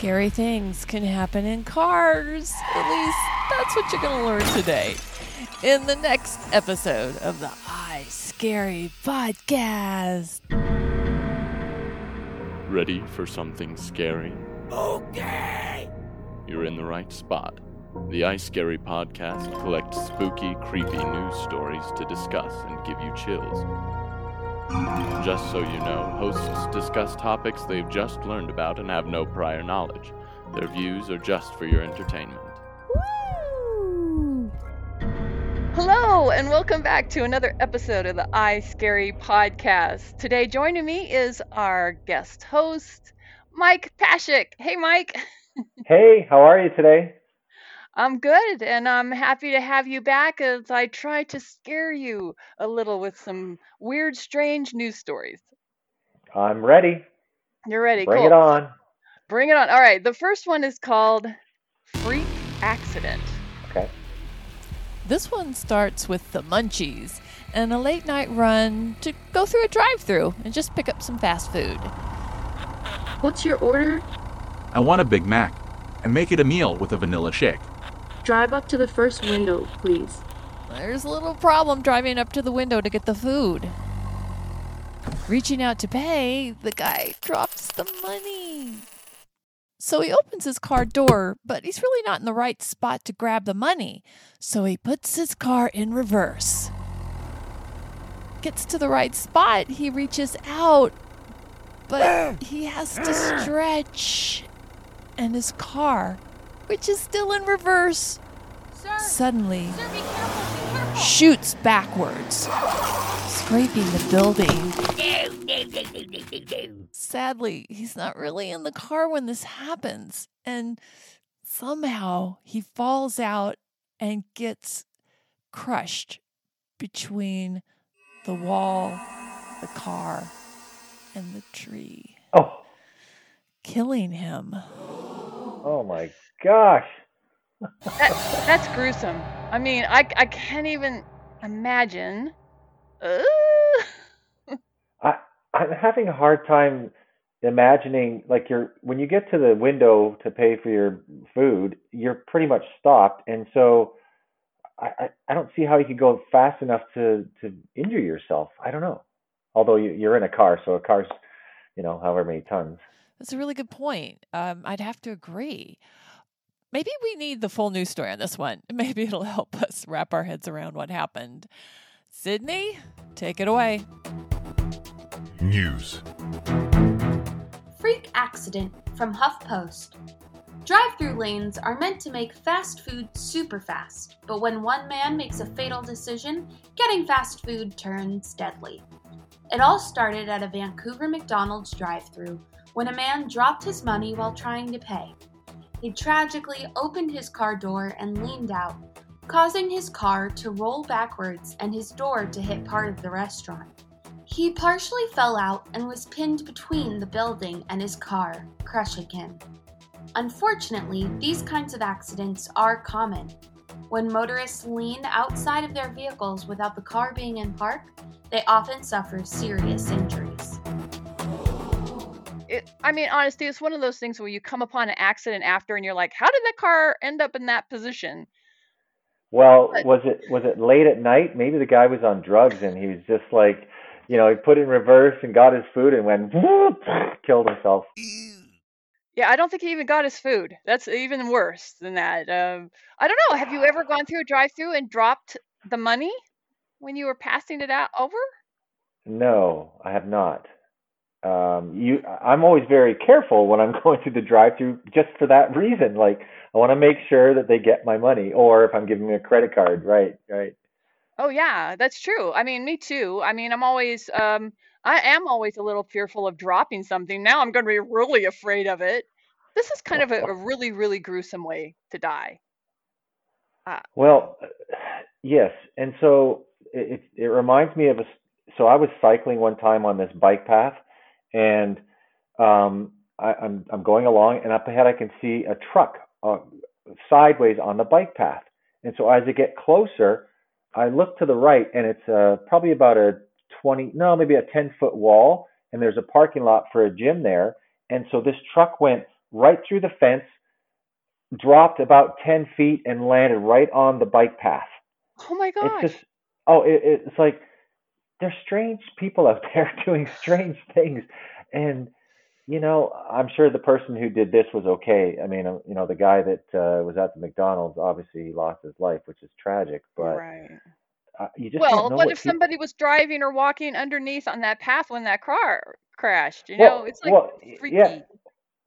scary things can happen in cars. At least that's what you're going to learn today in the next episode of the I Scary Podcast. Ready for something scary? Okay. You're in the right spot. The I Scary Podcast collects spooky, creepy news stories to discuss and give you chills. Just so you know, hosts discuss topics they've just learned about and have no prior knowledge. Their views are just for your entertainment. Woo! Hello, and welcome back to another episode of the I Scary Podcast. Today, joining me is our guest host, Mike Pashak. Hey, Mike. Hey, how are you today? I'm good, and I'm happy to have you back as I try to scare you a little with some weird, strange news stories. I'm ready. You're ready? Bring cool. it on. Bring it on. All right, the first one is called Freak Accident. Okay. This one starts with the munchies and a late night run to go through a drive through and just pick up some fast food. What's your order? I want a Big Mac and make it a meal with a vanilla shake. Drive up to the first window, please. There's a little problem driving up to the window to get the food. Reaching out to pay, the guy drops the money. So he opens his car door, but he's really not in the right spot to grab the money. So he puts his car in reverse. Gets to the right spot, he reaches out, but he has to stretch. And his car, which is still in reverse, suddenly shoots backwards, scraping the building. Sadly, he's not really in the car when this happens, and somehow he falls out and gets crushed between the wall, the car, and the tree, Oh, killing him. Oh my gosh. That, that's gruesome. I mean, I, I can't even imagine. Uh, I I'm having a hard time imagining like you're when you get to the window to pay for your food, you're pretty much stopped, and so I I, I don't see how you could go fast enough to to injure yourself. I don't know. Although you, you're in a car, so a car's you know however many tons. That's a really good point. Um, I'd have to agree. Maybe we need the full news story on this one. Maybe it'll help us wrap our heads around what happened. Sydney, take it away. News. Freak accident from HuffPost. Drive through lanes are meant to make fast food super fast, but when one man makes a fatal decision, getting fast food turns deadly. It all started at a Vancouver McDonald's drive through when a man dropped his money while trying to pay. He tragically opened his car door and leaned out, causing his car to roll backwards and his door to hit part of the restaurant. He partially fell out and was pinned between the building and his car, crushing him. Unfortunately, these kinds of accidents are common. When motorists lean outside of their vehicles without the car being in park, they often suffer serious injuries. It, I mean, honestly, it's one of those things where you come upon an accident after and you're like, how did that car end up in that position? Well, But- was it was it late at night? Maybe the guy was on drugs and he was just like, you know, he put in reverse and got his food and went whoop, killed himself. Yeah, I don't think he even got his food. That's even worse than that. Um, I don't know. Have you ever gone through a drive-through and dropped the money when you were passing it out over? No, I have not. Um, you, I'm always very careful when I'm going through the drive-through just for that reason. Like, I want to make sure that they get my money, or if I'm giving them a credit card, right, right. Oh yeah, that's true. I mean, me too. I mean, I'm always um I am always a little fearful of dropping something. Now I'm going to be really afraid of it. This is kind of a, a really really gruesome way to die. Well, yes, and so it it, it reminds me of a So I was cycling one time on this bike path, and um, I, I'm I'm going along, and up ahead I can see a truck uh, sideways on the bike path. And so as I get closer, I look to the right, and it's uh, probably about a 20, no, maybe a 10 foot wall, and there's a parking lot for a gym there. And so this truck went right through the fence, dropped about 10 feet, and landed right on the bike path. Oh my gosh. It's just, oh, it, it's like there's strange people out there doing strange things. And, you know, I'm sure the person who did this was okay. I mean, uh, you know, the guy that uh, was at the McDonald's, obviously he lost his life, which is tragic, but right. uh, you just Well, know what what if people, somebody was driving or walking underneath on that path when that car crashed? You well, know, it's like well, freaky. yeah.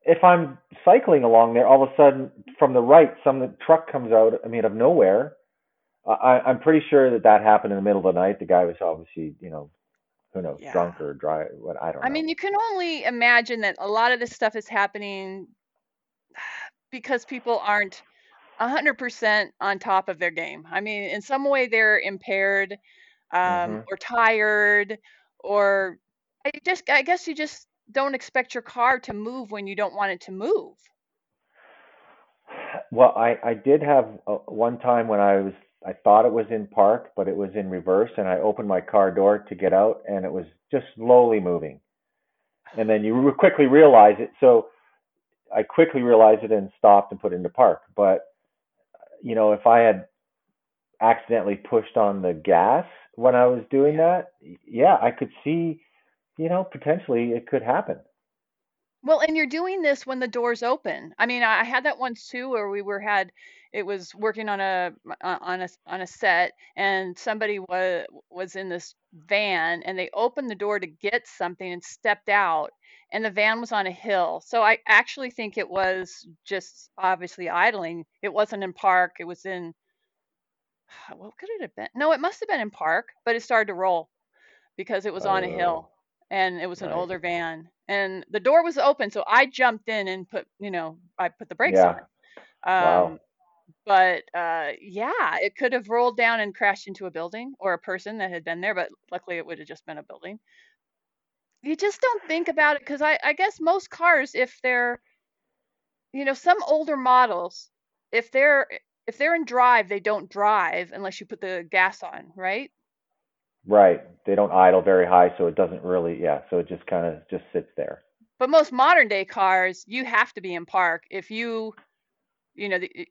If I'm cycling along there, all of a sudden from the right, some truck comes out. I mean, of nowhere. I, I'm pretty sure that that happened in the middle of the night. The guy was obviously, you know, who knows, Yeah. drunk or dry. What I don't I know. mean, you can only imagine that a lot of this stuff is happening because people aren't 100% on top of their game. I mean, in some way they're impaired um, hmm or tired or I just I guess you just don't expect your car to move when you don't want it to move. Well, I I did have uh, one time when I was I thought it was in park, but it was in reverse, and I opened my car door to get out, and it was just slowly moving. And then you quickly realize it. So I quickly realized it and stopped and put it into park. But you know, if I had accidentally pushed on the gas when I was doing that, yeah, I could see, you know, potentially it could happen. Well, and you're doing this when the door's open. I mean, I I had that once too, where we were had it was working on a uh, on a on a set, and somebody was was in this van, and they opened the door to get something and stepped out, and the van was on a hill. So I actually think it was just obviously idling. It wasn't in park. It was in what could it have been? No, it must have been in park, but it started to roll because it was on a Oh, hill and it was an right. older van and the door was open so i jumped in and put you know i put the brakes Yeah. on Wow. But uh yeah it could have rolled down and crashed into a building or a person that had been there but luckily it would have just been a building you just don't think about it because I, I guess most cars if they're you know some older models if they're if they're in drive they don't drive unless you put the gas on right Right. They don't idle very high, so it doesn't really, yeah, so it just kind of just sits there. But most modern day cars, you have to be in park. If you, you know, the,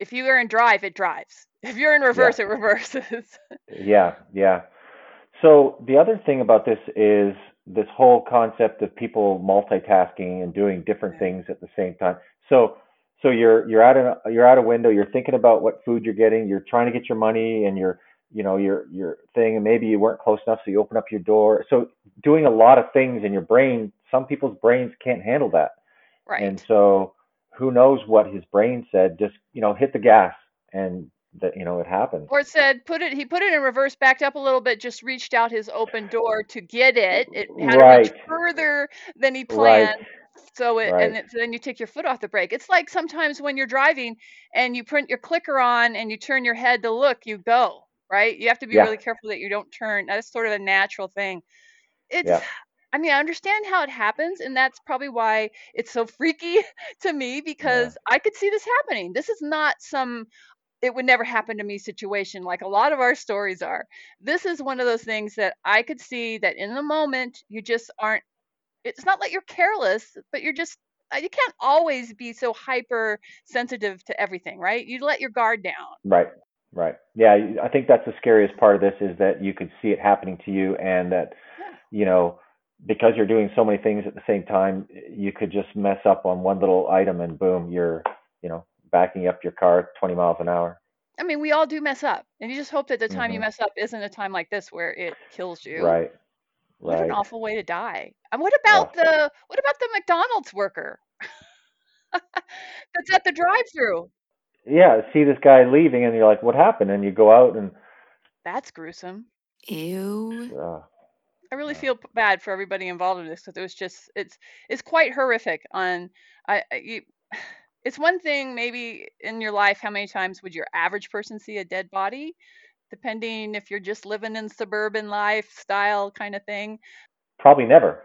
if you are in drive, it drives. If you're in Yeah. reverse, it reverses. Yeah, yeah. So the other thing about this is this whole concept of people multitasking and doing different Yeah. things at the same time. So so you're you're at a you're at a window, you're thinking about what food you're getting, you're trying to get your money and you're you know your your thing and maybe you weren't close enough so you open up your door. So doing a lot of things in your brain, some people's brains can't handle that. Right. And so who knows what his brain said, just you know, hit the gas and that you know it happened. Or it said put it. He put it in reverse, backed up a little bit, just reached out his open door to get it. It had Right. further than he Right. planned. So it and it, so then you take your foot off the brake. It's like sometimes when you're driving and you print your clicker on and you turn your head to look, you go right. You have to be Yeah. really careful that you don't turn. That's sort of a natural thing. It's Yeah. I mean, I understand how it happens, and that's probably why it's so freaky to me Yeah. because I could see this happening. This is not some it would never happen to me situation like a lot of our stories are. This is one of those things that I could see that in the moment you just aren't it's not like you're careless, but you're just uh, you can't always be so hyper sensitive to everything, right? You let your guard down. Right. Right. Yeah, I think that's the scariest part of this is that you could see it happening to you and that, Yeah. you know, because you're doing so many things at the same time, you could just mess up on one little item and boom, you're, you know, backing up your car 20 miles an hour. I mean, we all do mess up, and you just hope that the time you hmm mess up isn't a time like this where it kills you. Right. What an awful way to die. And what about the what about the McDonald's worker that's at the drive-through? yeah, see this guy leaving and you're like, what happened? And you go out and, That's gruesome. Ew. uh, I really feel bad for everybody involved in this because it was just it's it's quite horrific. On I, I you, it's one thing maybe in your life how many times would your average person see a dead body, depending if you're just living in suburban lifestyle kind of thing. Probably never.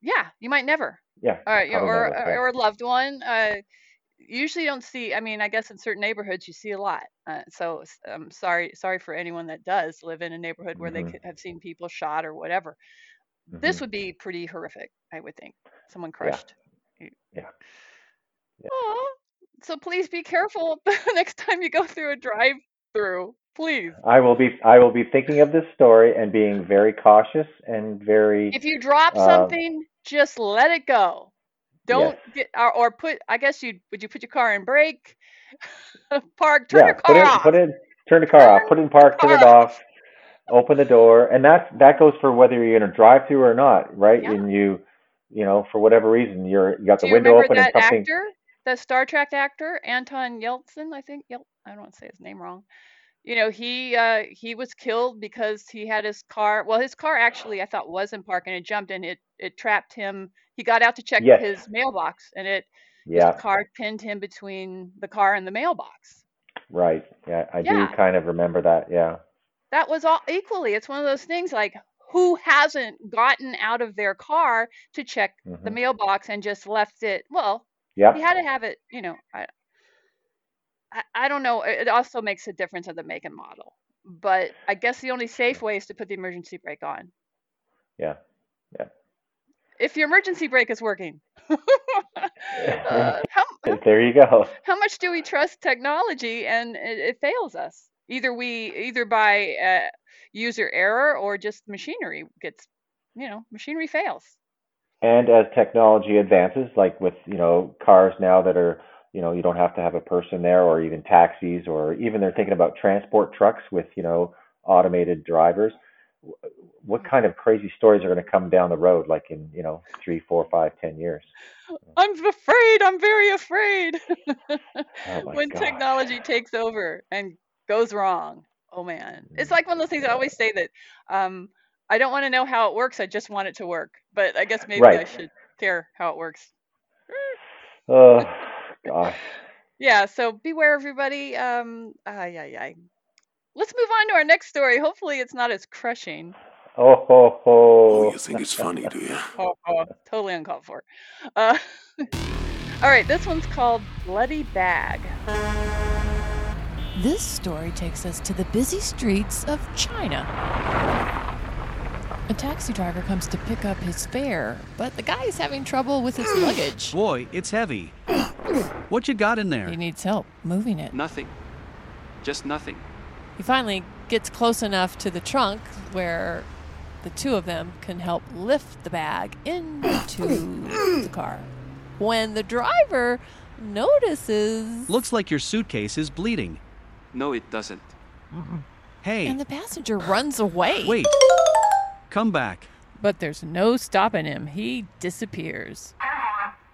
Yeah, you might never. Yeah, Or you or never. Yeah. or a loved one. Uh, usually don't see. I mean, I guess in certain neighborhoods you see a lot. Uh, so i'm sorry sorry for anyone that does live in a neighborhood where they hmm could have seen people shot or whatever. hmm This would be pretty horrific, I would think. Someone Yeah. crushed. You- Yeah. Oh, so please be careful the next time you go through a drive-through. Please. I will be I will be thinking of this story and being very cautious and very If you drop um, something, just let it go. Don't get or, or put. I guess you would you put your car in brake, park, turn Yeah, your put car it off. put it turn the car off, put it in park, turn it off, open the door, and that that goes for whether you're gonna drive through or not, right? Yeah. And you you know, for whatever reason you're you got Do the you window open and something actor, that Star Trek actor, Anton Yelchin? I think. Yel- I don't want to say his name wrong. You know, he uh, he was killed because he had his car. Well, his car actually, I thought, was in park, and it jumped and it it trapped him. He got out to check Yes. his mailbox, and it his Yeah, car pinned him between the car and the mailbox. right. Yeah, I Yeah. do kind of remember that, yeah. That was all equally. It's one of those things like who hasn't gotten out of their car to check the hmm mailbox and just left it? Well, yeah, he had to have it. You know, I I, I don't know. It also makes a difference of the make and model. But I guess the only safe way is to put the emergency brake on. Yeah. Yeah. If your emergency brake is working. uh, how, how There you go. how much do we trust technology and it, it fails us? Either we either by uh, user error or just machinery gets, you know, machinery fails. And as technology advances, like with, you know, cars now that are, you know, you don't have to have a person there or even taxis or even they're thinking about transport trucks with, you know, automated drivers. What kind of crazy stories are going to come down the road, like in, you know, three, four, five, ten years? I'm afraid. I'm very afraid Oh when gosh. technology takes over and goes wrong. Oh man, it's like one of those things I always say that um, I don't want to know how it works. I just want it to work. But I guess maybe I should care how it works. Oh gosh. Yeah. So beware, everybody. Um, ay, ay. Let's move on to our next story. Hopefully, it's not as crushing. Oh ho Oh, you think it's funny, do you? Oh, oh, totally uncalled for. Uh, all right, this one's called Bloody Bag. This story takes us to the busy streets of China. A taxi driver comes to pick up his fare, but the guy is having trouble with his luggage. Boy, it's heavy. What you got in there? He needs help moving it. Nothing. Just nothing. He finally gets close enough to the trunk where the two of them can help lift the bag into the car. When the driver notices Looks like your suitcase is bleeding. No, it doesn't. Hey, and the passenger runs away. wait. Come back. But there's no stopping him. He disappears.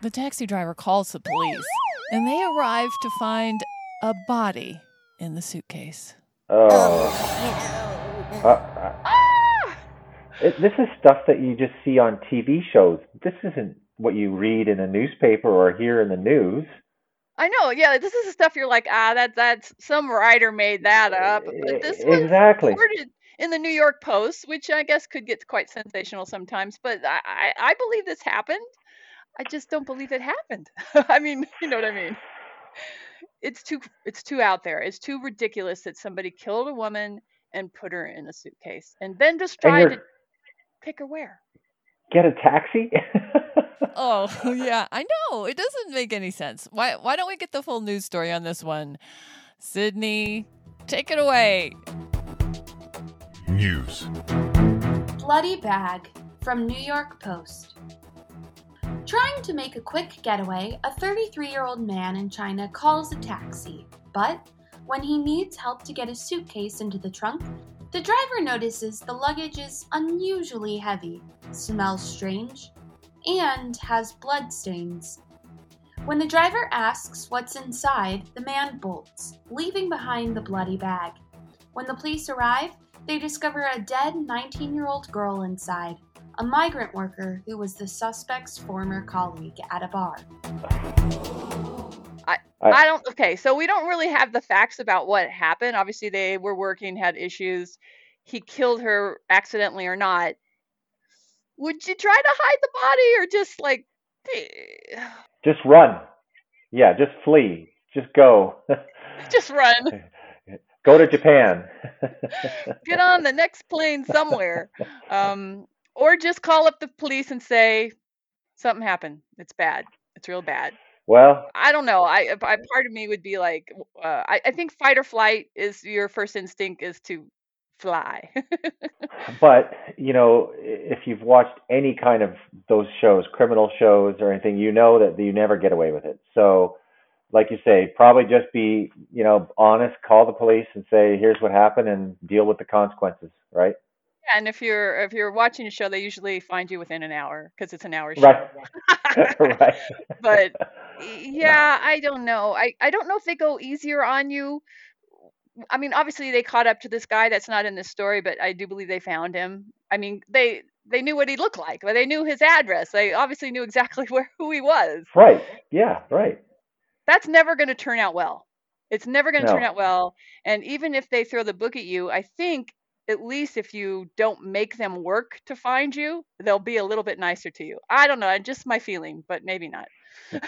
The taxi driver calls the police, and they arrive to find a body in the suitcase. Oh. Uh, uh! It, this is stuff that you just see on TV shows. This isn't what you read in a newspaper or hear in the news. I know, yeah. This is the stuff you're like, ah, that that's some writer made that up. But this was exactly. reported in the New York Post, which I guess could get quite sensational sometimes. But I, I, I believe this happened. I just don't believe it happened. I mean, you know what I mean? It's too it's too out there. It's too ridiculous that somebody killed a woman and put her in a suitcase and then just tried to pick her where. get a taxi. Oh, yeah, I know. It doesn't make any sense. Why why don't we get the full news story on this one? Sydney, take it away. News. Bloody Bag from New York Post. Trying to make a quick getaway, a 33 year old man in China calls a taxi. But when he needs help to get his suitcase into the trunk, the driver notices the luggage is unusually heavy, smells strange, and has blood stains. When the driver asks what's inside, the man bolts, leaving behind the bloody bag. When the police arrive, they discover a dead 19 year old girl inside, a migrant worker who was the suspect's former colleague at a bar. I I- don't okay, so we don't really have the facts about what happened. Obviously they were working, had issues. He killed her accidentally or not. Would you try to hide the body or just like just run. Yeah, just flee. Just go. just run? go to Japan. Get on the next plane somewhere. Um or just call up the police and say something happened. It's bad. It's real bad. Well, I don't know. I, I part of me would be like, uh, I, I think fight or flight is your first instinct is to fly. but you know, if you've watched any kind of those shows, criminal shows or anything, you know that you never get away with it. So, like you say, probably just be, you know, honest, call the police and say, here's what happened and deal with the consequences, right? Yeah, and if you're if you're watching a show, they usually find you within an hour because it's an hour show. Right. right. but yeah, I don't know. I I don't know if they go easier on you. I mean, obviously they caught up to this guy that's not in this story, but I do believe they found him. I mean, they they knew what he looked like, but they knew his address. They obviously knew exactly where who he was. Right. Yeah. Right. That's never going to turn out well. It's never going to No. turn out well. And even if they throw the book at you, I think at least if you don't make them work to find you, they'll be a little bit nicer to you. I don't know, just my feeling, but maybe not.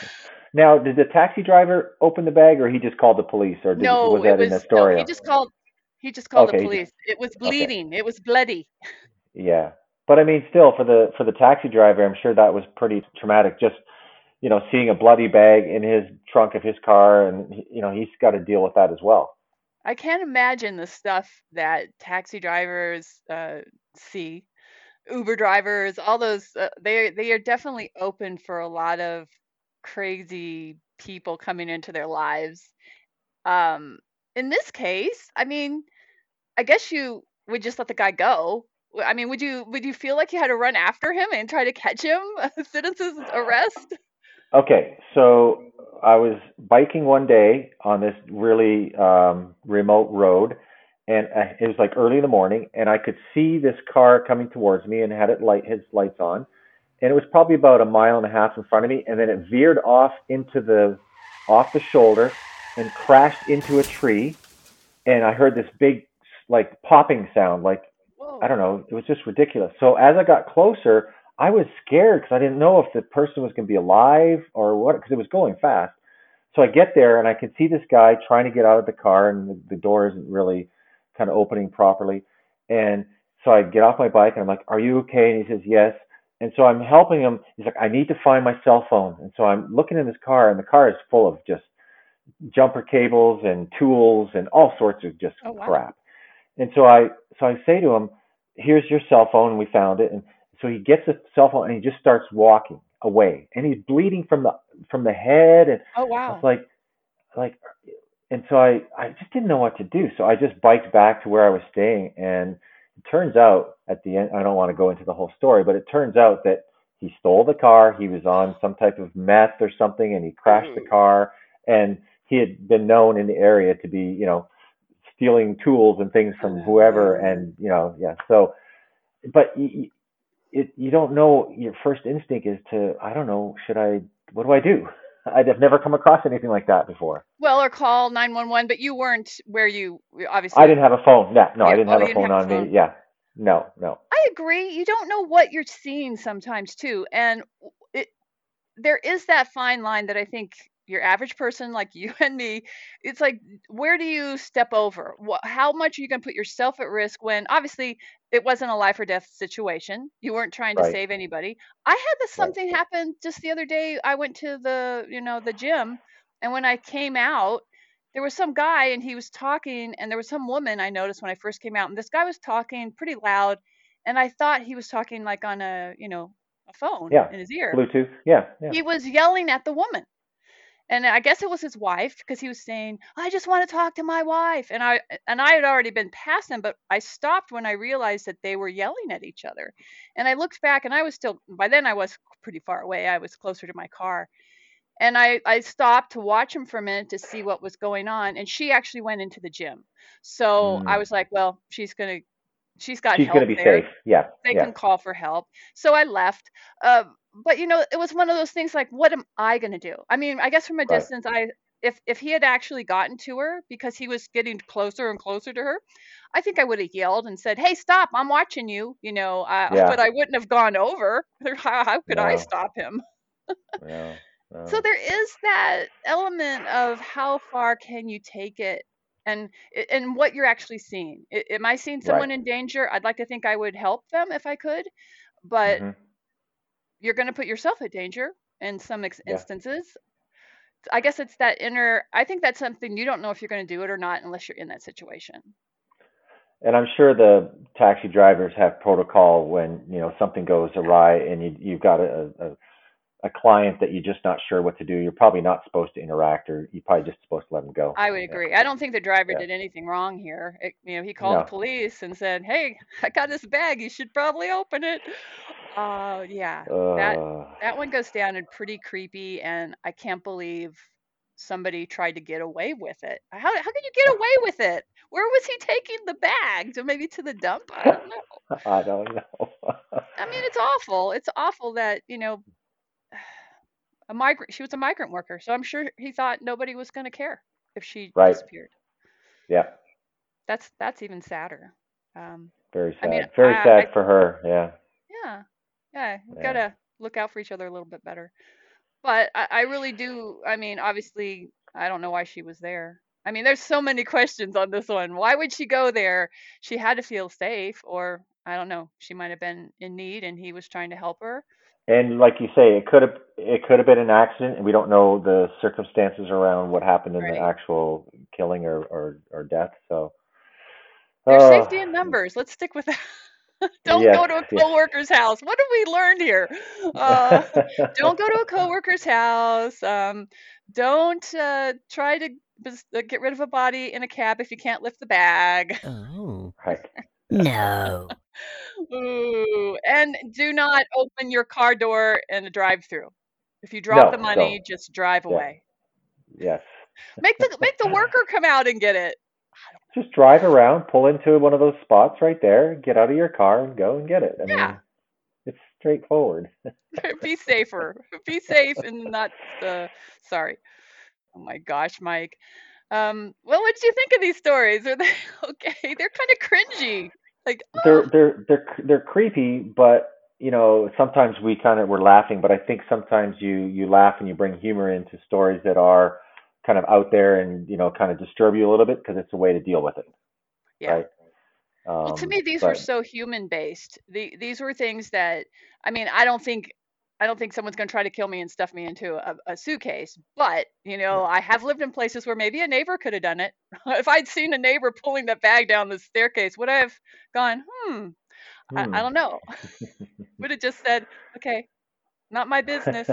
Now, did the taxi driver open the bag, or he just called the police, or did, No, was that was in the no, story? he just called he just called Okay, the police. just- It was okay. bleeding. It was bloody. Yeah, but I mean, still, for the for the taxi driver, I'm sure that was pretty traumatic. Just you know, seeing a bloody bag in his trunk of his car, and you know, he's got to deal with that as well. I can't imagine the stuff that taxi drivers uh, see, Uber drivers, all those. Uh, they they are definitely open for a lot of crazy people coming into their lives. Um, in this case, I mean, I guess you would just let the guy go. I mean, would you would you feel like you had to run after him and try to catch him, citizens arrest? Okay, so I was biking one day on this really um, remote road, and uh, it was like early in the morning, and I could see this car coming towards me and had it light his lights on, and it was probably about a mile and a half in front of me, and then it veered off into the off the shoulder and crashed into a tree, and I heard this big like popping sound, like Whoa. I don't know, it was just ridiculous. So as I got closer, I was scared because I didn't know if the person was going to be alive or what, because it was going fast. So I get there and I can see this guy trying to get out of the car, and the, the door isn't really kind of opening properly. And so I get off my bike and I'm like, "Are you okay?" And he says, "Yes." And so I'm helping him. He's like, "I need to find my cell phone." And so I'm looking in this car, and the car is full of just jumper cables and tools and all sorts of just Oh, wow. crap. And so I so I say to him, "Here's your cell phone." And we found it. And so he gets the cell phone and he just starts walking away, and he's bleeding from the from the head. And Oh wow. was like, like, and so I I just didn't know what to do. So I just biked back to where I was staying, and it turns out at the end, I don't want to go into the whole story, but it turns out that he stole the car. He was on some type of meth or something, and he crashed the car. And he had been known in the area to be, you know, stealing tools and things from oh, whoever. And you know, yeah. So, but it you don't know. Your first instinct is to, I don't know, should I? What do I do? I'd have never come across anything like that before. Well, or call 911, but you weren't where you obviously. I didn't have a phone. Yeah, no, Yeah, I didn't oh, have a didn't phone have on phone. me. Yeah, no, no. I agree. You don't know what you're seeing sometimes too, and it there is that fine line that I think your average person like you and me, it's like where do you step over? What, how much are you going to put yourself at risk when obviously it wasn't a life or death situation. You weren't trying to Right. save anybody. I had this Right. something happen just the other day. I went to the, you know, the gym and when I came out, there was some guy and he was talking and there was some woman I noticed when I first came out and this guy was talking pretty loud and I thought he was talking like on a, you know, a phone Yeah, in his ear. Bluetooth. Yeah, yeah. He was yelling at the woman. And I guess it was his wife because he was saying, "I just want to talk to my wife." And I and I had already been past them, but I stopped when I realized that they were yelling at each other. And I looked back and I was still by then I was pretty far away. I was closer to my car. And I I stopped to watch him for a minute to see what was going on and she actually went into the gym. So I Mm. was like, "Well, she's going to she's got She's help gonna be there safe. Yeah, they yeah. can call for help. So I left. Uh, but you know, it was one of those things like, what am I going to do? I mean, I guess from a Right. distance, I if if he had actually gotten to her because he was getting closer and closer to her, I think I would have yelled and said, "Hey, stop! I'm watching you." You know, uh, Yeah. but I wouldn't have gone over. How, how could I stop him? No, So there is that element of how far can you take it and and what you're actually seeing. I- Am I seeing someone Right. in danger? I'd like to think I would help them if I could, but Mhm. You're going to put yourself at danger in some ex- Yeah. instances. I guess it's that inner. I think that's something you don't know if you're going to do it or not unless you're in that situation. And I'm sure the taxi drivers have protocol when you know something goes awry and you you've got a, a a client that you're just not sure what to do. You're probably not supposed to interact, or you're probably just supposed to let them go. I would Yeah. agree. I don't think the driver Yeah. did anything wrong here. It, you know, he called the police and said, "Hey, I got this bag. You should probably open it." Uh, yeah, that Uh, that one goes down and pretty creepy, and I can't believe somebody tried to get away with it. How how could you get away with it? Where was he taking the bag? To maybe to the dump? I don't know. I don't know. I mean, it's awful. It's awful that, you know, a migrant, she was a migrant worker, so I'm sure he thought nobody was going to care if she Right. disappeared. yeah, That's that's even sadder. Um, very I sad. mean, very I, sad I for her. Yeah. yeah, yeah, we Yeah. gotta look out for each other a little bit better. But I, I really do. I mean, obviously, I don't know why she was there. I mean, there's so many questions on this one. Why would she go there? She had to feel safe, or I don't know. She might have been in need, and he was trying to help her. And like you say, it could have it could have been an accident, and we don't know the circumstances around what happened in the actual killing or or, or death. So. There's Oh, safety in numbers. Let's stick with that. don't Yes, go to a yes. coworker's house. What have we learned here? Uh, don't go to a coworker's house. Um, don't uh, try to uh, get rid of a body in a cab if you can't lift the bag. Oh. Right. No. Ooh, and do not open your car door in a drive-through. If you drop No, the money, don't. just drive away. Yes. Make the make the worker come out and get it. Just drive around, pull into one of those spots right there, get out of your car, and go and get it. I Yeah. mean, it's straightforward. Be safer. Be safe and not uh, sorry. Oh my gosh, Mike. Um, well, what did you think of these stories? Are they okay? They're kind of cringy. Like, they're oh, they're they're they're creepy, but you know sometimes we kind of we're laughing, but I think sometimes you you laugh and you bring humor into stories that are kind of out there and you know kind of disturb you a little bit because it's a way to deal with it, yeah. right? Well, to Um, me, these were so human based. The, these were things that, I mean, I don't think, I don't think someone's going to try to kill me and stuff me into a, a suitcase. But you know, I have lived in places where maybe a neighbor could have done it. if I'd seen a neighbor pulling that bag down the staircase, would I have gone, hmm, I, I hmm. don't know. would have just said, okay, not my business.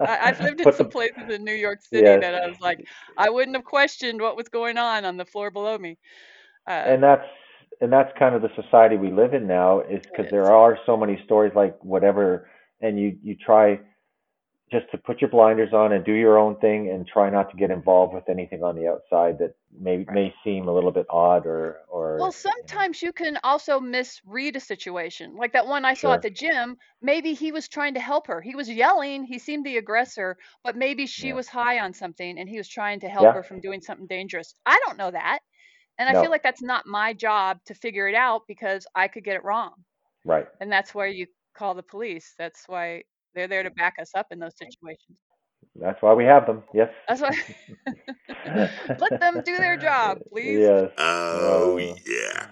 I, I've lived in some places in New York City yes, that I was like, I wouldn't have questioned what was going on on the floor below me. Uh, and that's and that's kind of the society we live in now is because there are so many stories like whatever and you you try just to put your blinders on and do your own thing and try not to get involved with anything on the outside that may Right. may seem a little bit odd or or Well, you know sometimes you can also misread a situation. Like that one I saw at the gym, maybe he was trying to help her. He was yelling, he seemed the aggressor, but maybe she yeah was high on something and he was trying to help yeah her from doing something dangerous. I don't know that. And I feel like that's not my job to figure it out because I could get it wrong. right And that's where you call the police. That's why they're there to back us up in those situations. that's why we have them yes That's why let them do their job, please. yes Oh, uh, yeah.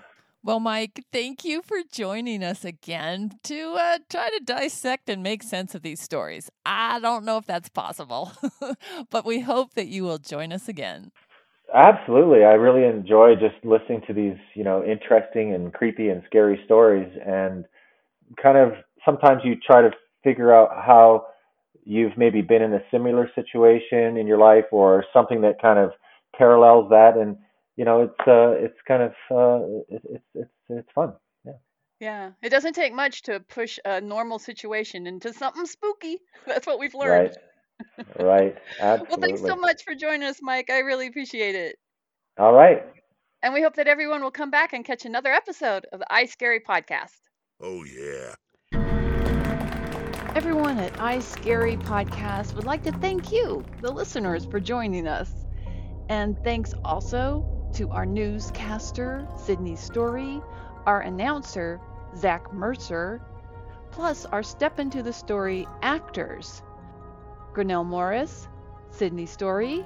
Well, Mike, thank you for joining us again to uh, try to dissect and make sense of these stories. I don't know if that's possible, but we hope that you will join us again. Absolutely. I really enjoy just listening to these, you know, interesting and creepy and scary stories and kind of sometimes you try to figure out how you've maybe been in a similar situation in your life or something that kind of parallels that and you know it's uh it's kind of uh it, it's it's it's fun yeah Yeah, it doesn't take much to push a normal situation into something spooky. That's what we've learned. right right Absolutely. Well, thanks so much for joining us, Mike. I really appreciate it. all right And we hope that everyone will come back and catch another episode of the I Scary podcast. Oh, yeah. Everyone at I Scary Podcast would like to thank you, the listeners, for joining us. And thanks also to our newscaster, Sydney Story, our announcer, Zach Mercer, plus our Step Into the Story actors, Grinnell Morris, Sydney Story,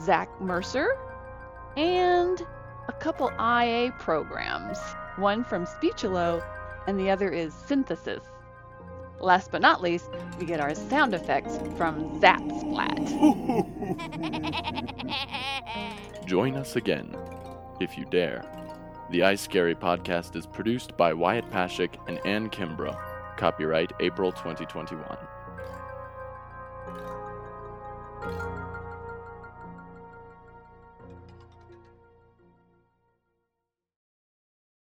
Zach Mercer, and a couple IA programs, one from Speechelo and the other is Synthesys. Last but not least, we get our sound effects from Zap Splat. Join us again, if you dare. The I Scary podcast is produced by Wyatt Pashak and Ann Kimbrough. Copyright April 2021.